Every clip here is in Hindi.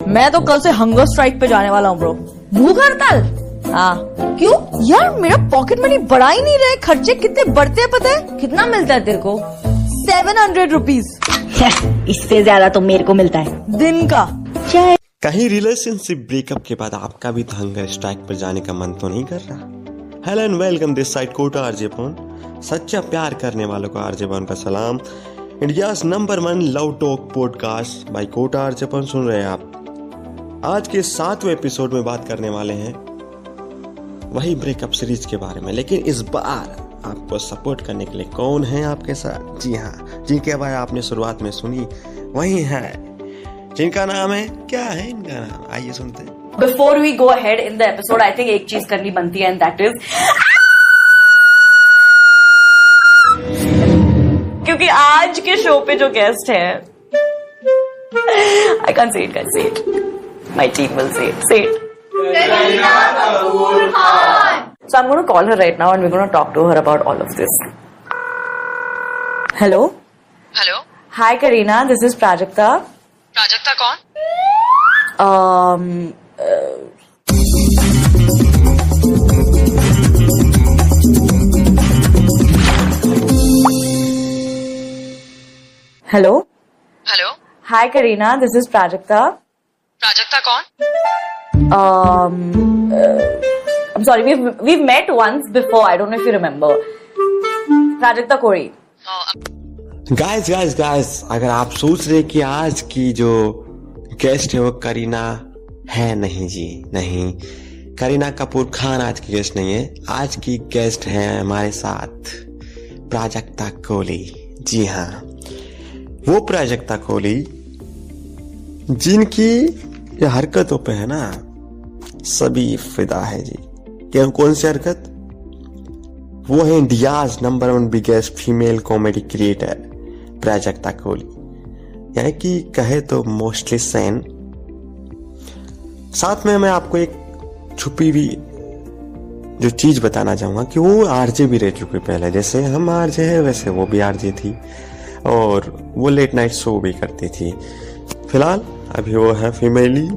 मैं तो कल से हंगर स्ट्राइक पे जाने वाला हूँ ब्रो भूख हड़ताल हाँ. क्यों? यार मेरा पॉकेट मनी बढ़ा ही नहीं रहे खर्चे कितने बढ़ते हैं पता है? कितना मिलता है तेरे को? सेवन हंड्रेड रुपीज़ इससे ज़्यादा तो मेरे को मिलता है। दिन का. चाहे कहीं रिलेशनशिप ब्रेकअप के बाद आपका भी हंगर स्ट्राइक पर जाने का मन तो नहीं कर रहा। Hello and welcome this side Kota RJ phone सच्चा प्यार करने वालों को आरजे का सलाम। India number one love talk podcast by Kota RJ सुन रहे हैं आप। आज के सातवें एपिसोड में बात करने वाले हैं वही ब्रेकअप सीरीज़ के बारे में। लेकिन इस बार आपको सपोर्ट करने के लिए कौन है आपके साथ? जी हाँ जिनके बारे आपने शुरुआत में सुनी, वही है। जिनका नाम है, क्या है इनका नाम? आइए सुनते हैं। Before we go ahead in the episode I think एक चीज़ करनी बनती है एंड दैट इज़ क्योंकि आज के शो पे जो गेस्ट है I can say it can say it my team will say it. Say it. So I'm going to call her right now and we're going to talk to her about all of this. Hello? Hello? Hi Karina, this is Prajakta. Prajakta kaun? Um, uh, Hello? Hello? Hi Karina, this is Prajakta. Prajakta कौन Um, uh, I'm sorry, we've we've met once before. I don't know if you remember. Prajakta Kori. Guys guys guys अगर आप सोच रहे कि आज की जो गेस्ट है वो करीना है नहीं जी नहीं करीना कपूर खान आज की गेस्ट नहीं है आज की गेस्ट है हमारे साथ प्राजक्ता कोहली जी हाँ वो प्राजक्ता कोहली जिनकी ये हरकतों पे है ना, सभी फिदा है जी। क्या कौन सी हरकत? वो है India's number one biggest female comedy creator, Prajakta Kohli. यानी कि कहे तो मोस्टली सैन। साथ में मैं आपको एक छुपी हुई जो चीज़ बताना चाहूँगा कि वो आरजे भी रह चुके पहले। जैसे हम आरजे है, वैसे वो भी आरजे थी। और वो लेट नाइट शो भी करती थी। फ़िलहाल अभी वो है फीमेली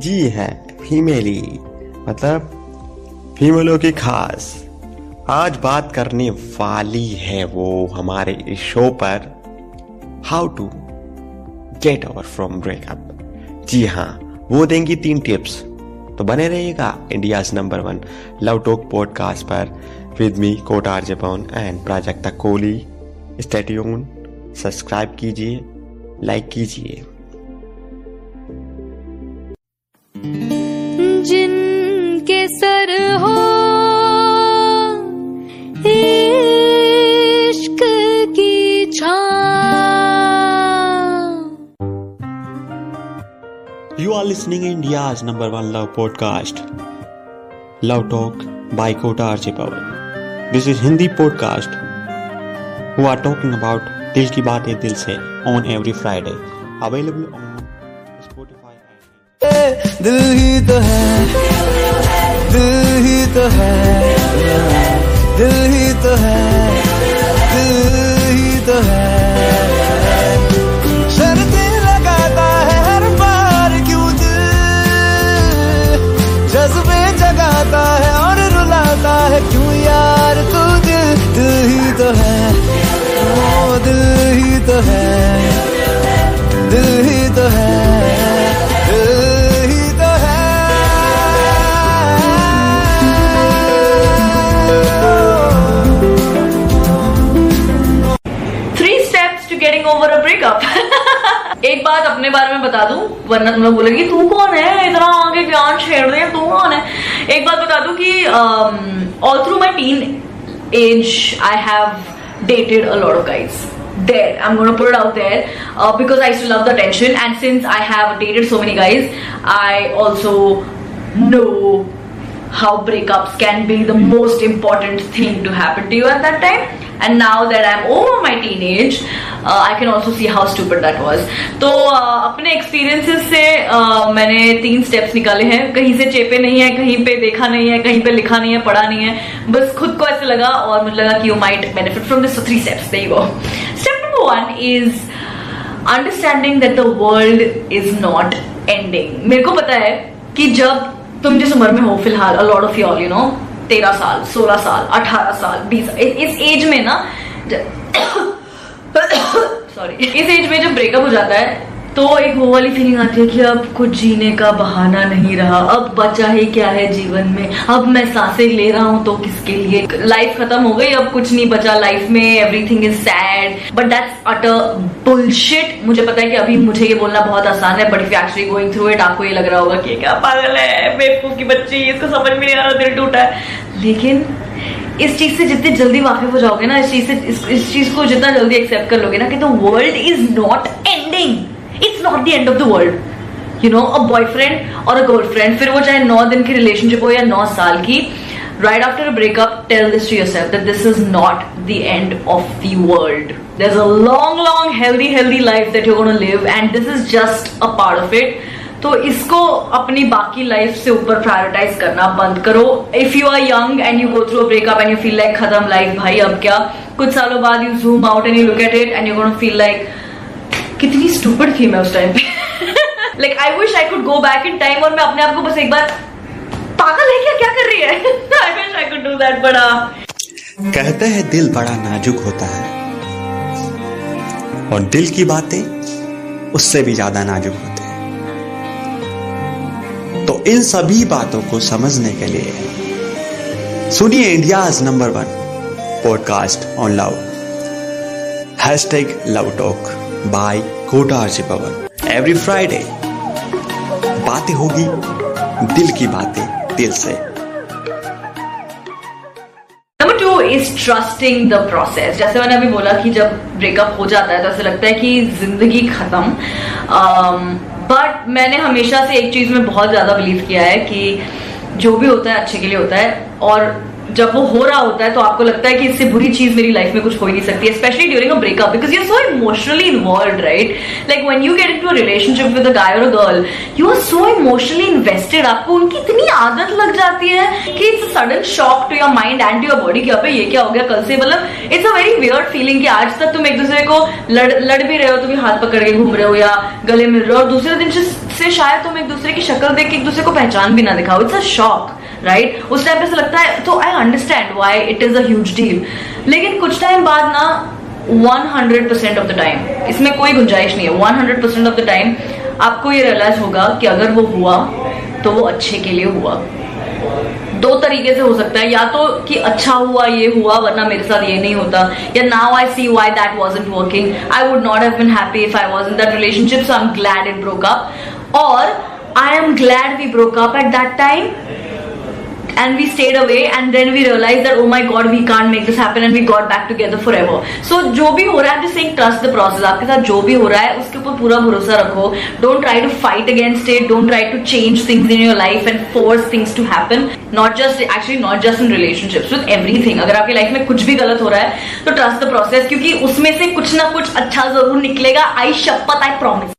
जी है फीमेली मतलब फीमेलों की खास। आज बात करने वाली है वो हमारे इस शो पर। How to get over from breakup जी हाँ वो देंगी तीन टिप्स तो बने रहिएगा India's number one love talk podcast पर विद मी कोटार जपौन and Prajakta Kohli stay tuned subscribe कीजिए लाइक कीजिए। Are listening India's number one love podcast, Love Talk by Kota Archie Power. This is Hindi podcast who are talking about दिल की बातें दिल से. Available on Spotify. and- दिल ही तो है दिल ही तो है दिल ही तो है दिल तो है। दिल ही तो है। Three steps to getting over a breakup एक बात अपने बारे में बता दूँ वरना तुम लोग बोलेगी, तू कौन है? इतना आगे ज्ञान छेड़ रहे तू कौन है? एक बात बता दूँ कि all through my teenage I have dated a lot of guys there. I'm to put it out there uh, because i used to love the attention and since i have dated so many guys i also know how breakups can be the most important thing to happen to you at that time. And now that i'm over my teenage uh, i can also see how stupid that was. तो uh, अपने एक्सपीरियंसेस से uh, मैंने तीन स्टेप्स निकाले हैं। कहीं से चेपे नहीं है कहीं पे देखा नहीं है कहीं पे लिखा नहीं है पढ़ा नहीं है। बस खुद को ऐसे लगा और मुझे लगा कि you might benefit from this three steps you go step number one is understanding that the world is not ending मेरे को पता है कि जब तुम जिस उम्र में हो फ़िलहाल अलॉट ऑफ़ यू नो तेरह साल, सोलह साल, अठारह साल, बीस इस एज में ना सॉरी इस एज में जब ब्रेकअप हो जाता है तो एक वो वाली फीलिंग आती है कि अब कुछ जीने का बहाना नहीं रहा। अब बचा ही क्या है जीवन में? अब मैं साँसें ले रहा हूँ तो किसके लिए? लाइफ खत्म हो गई अब कुछ नहीं बचा लाइफ में। Everything is sad but that's utter bullshit मुझे पता है कि अभी मुझे ये बोलना बहुत आसान है but if actually going through it आपको ये लग रहा होगा कि क्या पागल है बेवकूफ़ की बच्ची इसको समझ में नहीं आ रहा दिल टूटा है। लेकिन इस चीज़ से जितनी जल्दी वाकिफ हो जाओगे ना इस चीज़ से इस, इस चीज़ को जितना जल्दी एक्सेप्ट कर लोगे ना कि the world is not ending it's not the end of the world you know a boyfriend और अ गर्लफ्रेंड फिर वो चाहे नौ दिन की रिलेशनशिप हो या नौ साल की, right after a breakup, tell this to yourself that this is not the end of the world. There's a long long, healthy healthy life that you're going to live and this is just a part of it. तो इसको अपनी बाकी लाइफ से ऊपर प्रायोरिटाइज करना बंद करो. If you are young and you go through a breakup and you feel like खत्म लाइफ भाई, अब क्या? कुछ सालों बाद you zoom out and you look at it and you gonna feel like कितनी स्टूपिड थी मैं उस टाइम पे। Like I wish I could go back in time और मैं अपने आप को बस एक बार पागल है क्या? क्या कर रही है? I wish I could do that बड़ा। कहते हैं दिल बड़ा नाजुक होता है। और दिल की बातें उससे भी ज़्यादा नाजुक होती है। तो इन सभी बातों को समझने के लिए सुनिए India's number one podcast on love. Hashtag love talk. By Kota RC Pawan. Every Friday बातें होगी, दिल की बातें, दिल से। इज़ ट्रस्टिंग द प्रोसेस जैसे मैंने अभी बोला कि जब ब्रेकअप हो जाता है तो ऐसा लगता है कि ज़िंदगी खत्म। बट मैंने हमेशा से एक चीज़ में बहुत ज़्यादा बिलीव किया है कि जो भी होता है, अच्छे के लिए होता है। और जब वो हो रहा होता है तो आपको लगता है कि इससे बुरी चीज़ मेरी लाइफ में कुछ हो ही नहीं सकती specially during a breakup because you are so emotionally involve right like when you get into a relationship with a guy और girl you are so emotionally invested आपको उनकी इतनी आदत लग जाती है कि it's sudden shock to your mind and to your body कि अबे, ये क्या हो गया कल से? मतलब it's a very weird feeling कि आज तक तुम एक दूसरे को लड़ लड़ भी रहे हो तुम हाथ पकड़ के घूम रहे हो या गले मिल रहे हो, और दूसरे दिन से शायद तुम एक दूसरे की शक्ल देख के एक दूसरे को पहचान भी ना दिखाओ। It's a shock right right? उस टाइम पे ऐसा लगता है तो I understand why it is a huge deal लेकिन कुछ टाइम बाद ना 100% ऑफ़ द टाइम इसमें कोई गुंजाइश नहीं है। 100% ऑफ़ द टाइम आपको ये रियलाइज़ होगा कि अगर वो हुआ तो वो अच्छे के लिए हुआ। दो तरीके से हो सकता है, या तो कि अच्छा हुआ, ये हुआ, वरना मेरे साथ ये नहीं होता। या now I see why that wasn't working I would not have been happy if I was in that relationship so I am glad it broke up और I am glad we broke up at that time and we stayed away and then we realized that oh my god we can't make this happen and we got back together forever so जो भी हो रहा है just saying trust the process आपके साथ जो भी हो रहा है उसके ऊपर पूरा भरोसा रखो don't try to fight against it don't try to change things in your life and force things to happen not just actually not just in relationships with everything अगर आपकी लाइफ में कुछ भी गलत हो रहा है तो trust the process क्योंकि उसमें से कुछ ना कुछ अच्छा ज़रूर निकलेगा आई शपथ I promise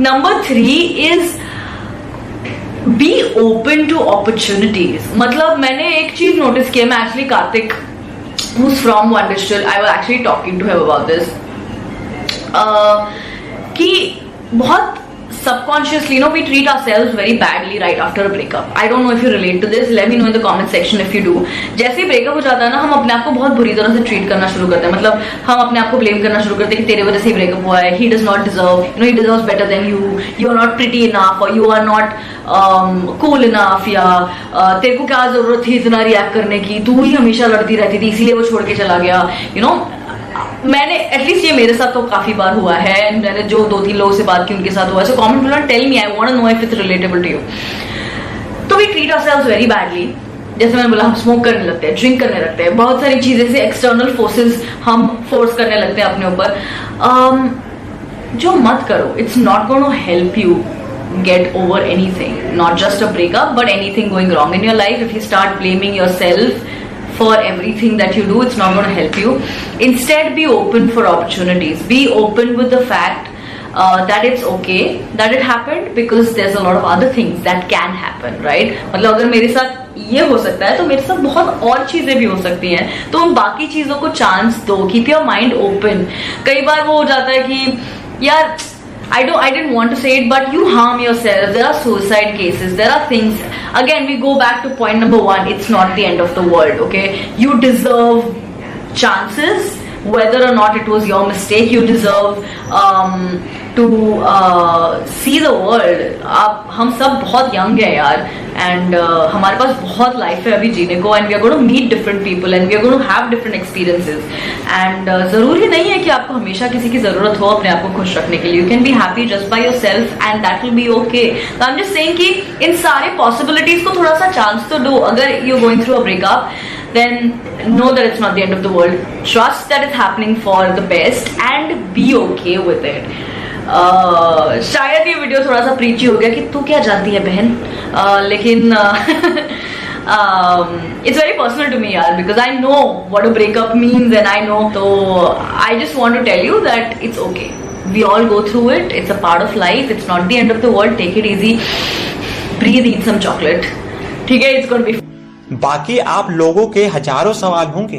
number three is be open to opportunities मतलब मैंने एक चीज़ नोटिस किया मैं actually Kartik who's from वंडरस्टल I was actually talking to have about this की बहुत subconsciously, you know, we treat ourselves very badly right after a breakup. I don't know if you relate to this. Let me know in the comment section if you do. जैसे ब्रेकअप हो जाता है ना हम अपने आप को बहुत बुरी तरह से ट्रीट करना शुरू करते हैं मतलब हम अपने आप को ब्लेम करना शुरू करते हैं कि तेरे वजह से ब्रेकअप हुआ है he does not deserve you know he deserve better than you you are not pretty enough और you are not cool enough या uh, तेरे को क्या ज़रूरत थी इतना रिएक्ट करने की तू ही हमेशा लड़ती रहती थी इसीलिए वो छोड़ के चला गया यू you नो know, मैंने एटलीस्ट ये मेरे साथ तो काफ़ी बार हुआ है मैंने जो दो तीन लोगों से बात की उनके साथ हुआ so comment not tell me I want know if it's relatable to you तो we treat ourselves very badly जैसे मैंने बोला हम स्मोक करने लगते हैं ड्रिंक करने लगते हैं। बहुत सारी चीज़ें से एक्सटर्नल फोर्सेस हम फोर्स करने लगते हैं अपने ऊपर। Um, जो मत करो it's not going to help you get over get over anything. Not just a breakup but anything going wrong in your life. If you start blaming yourself for everything that you do it's not going to help you instead be open for opportunities be open with the fact uh, that it's okay that it happened because there's a lot of other things that can happen right मतलब अगर मेरे साथ ये हो सकता है तो मेरे साथ बहुत और चीज़ें भी हो सकती हैं तो उन बाकी चीज़ों को चांस दो कीप योर माइंड ओपन कई बार वो हो जाता है कि यार I don't I didn't want to say it, but you harm yourself. There are suicide cases. There are things. Again, we go back to point number one. It's not the end of the world. Okay, you deserve chances, whether or not it was your mistake. You deserve um, to uh, see the world. आप हम सब बहुत यंग है यार एंड uh, हमारे पास बहुत लाइफ है अभी जीने को and we are going to meet different people and we are going to have different experiences and ज़रूरी नहीं है कि आपको हमेशा किसी की ज़रूरत हो अपने आप को खुश रखने के लिए can be happy just by yourself and that will be okay तो एम जस्ट सेइंग कि इन सारे पॉसिबिलिटीज को थोड़ा सा चांस तो दो अगर you going through a breakup then know that it's not the end of the world. Trust that it's happening for the best and be okay with it. Uh, शायद ये वीडियो थोड़ा सा प्रीची हो गया कि तू क्या जानती है बहन uh, लेकिन it's very personal to me यार because I know what a breakup means and I know तो I just want to tell you that it's okay we all go through it it's a part of life it's not the end of the world take it easy breathe eat some chocolate ठीक है it's going to be बाकी आप लोगों के हज़ारों सवाल होंगे।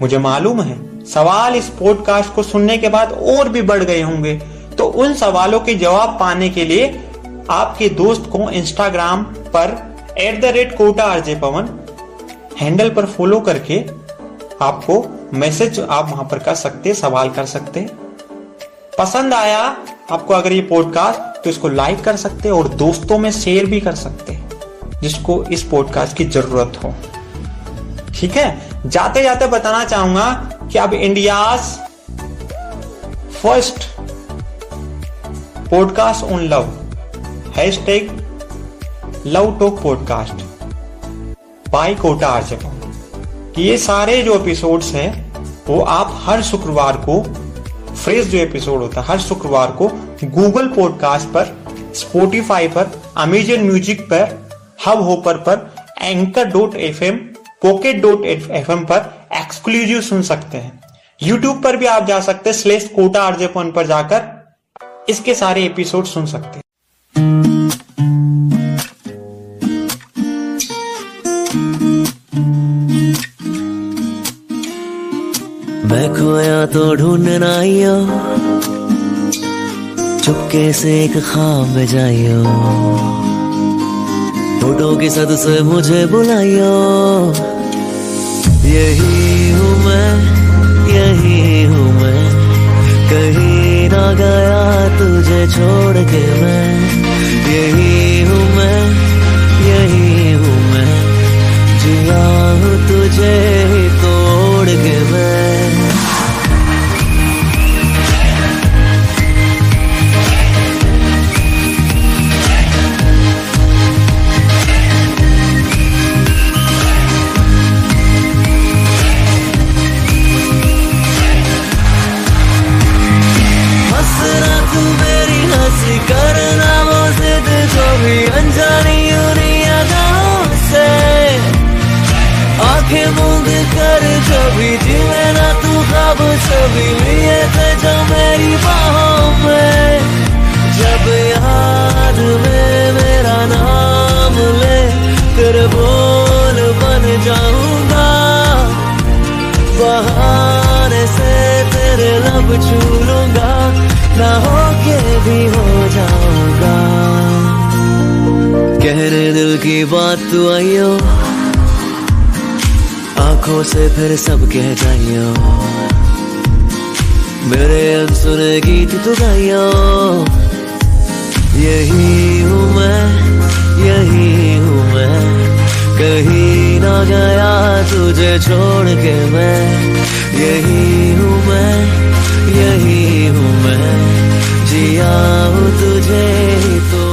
मुझे मालूम है, सवाल इस पॉडकास्ट को सुनने के बाद और भी बढ़ गए होंगे। तो उन सवालों के जवाब पाने के लिए आपके दोस्त को इंस्टाग्राम पर at the rate Kota RJ Pawan handle पर फॉलो करके आपको मैसेज आप वहाँ पर कर सकते, सवाल कर सकते। पसंद आया आपको अगर ये पॉडकास्ट तो इसको लाइक कर सकते और दोस्तों में शेयर भी कर सकते। जिसको इस पॉडकास्ट की ज़रूरत हो। ठीक है? जाते जाते बताना चाहूँगा कि अब India first podcast on love hashtag love talk podcast by Kota कि ये सारे जो एपिसोड्स हैं, वो आप हर शुक्रवार को फ्रेश जो एपिसोड होता है, हर शुक्रवार को गूगल पॉडकास्ट पर स्पोटिफाई पर अमेजन म्यूज़िक पर हब होपर पर Anchor dot F M Pocket dot F M पर एक्सक्लूसिव सुन सकते हैं। यूट्यूब पर भी आप जा सकते हैं स्लेस कोटा आरजेपन पर जाकर इसके सारे एपिसोड सुन सकते हैं। मैं खोया तो ढूंढना आइयो चुपके से एक खाब जाइयो फ़ोटो की सद से मुझे बुलाइयो। यही हूँ मैं, यही हूँ मैं। कहीं ना गया तुझे छोड़ के मैं। यही हूँ मैं, यही हूँ मैं। जिया हूँ तुझे ही तोड़ के मैं। जो मेरी बाहों जब याद में मेरा नाम ले तेरे बोल बन जाऊँगा बहाने से तेरे लब छू लूँगा ना भी हो जाऊँगा कहने दिल की बात तू आइयो आँखों से फिर सब कह जाइयो। मेरे अनसुने गीत तो गाइया यही हूँ मैं, यही हूँ मैं। कहीं ना गया तुझे छोड़ के मैं। यही हूँ मैं, यही हूँ मैं। जिया हूँ तुझे तो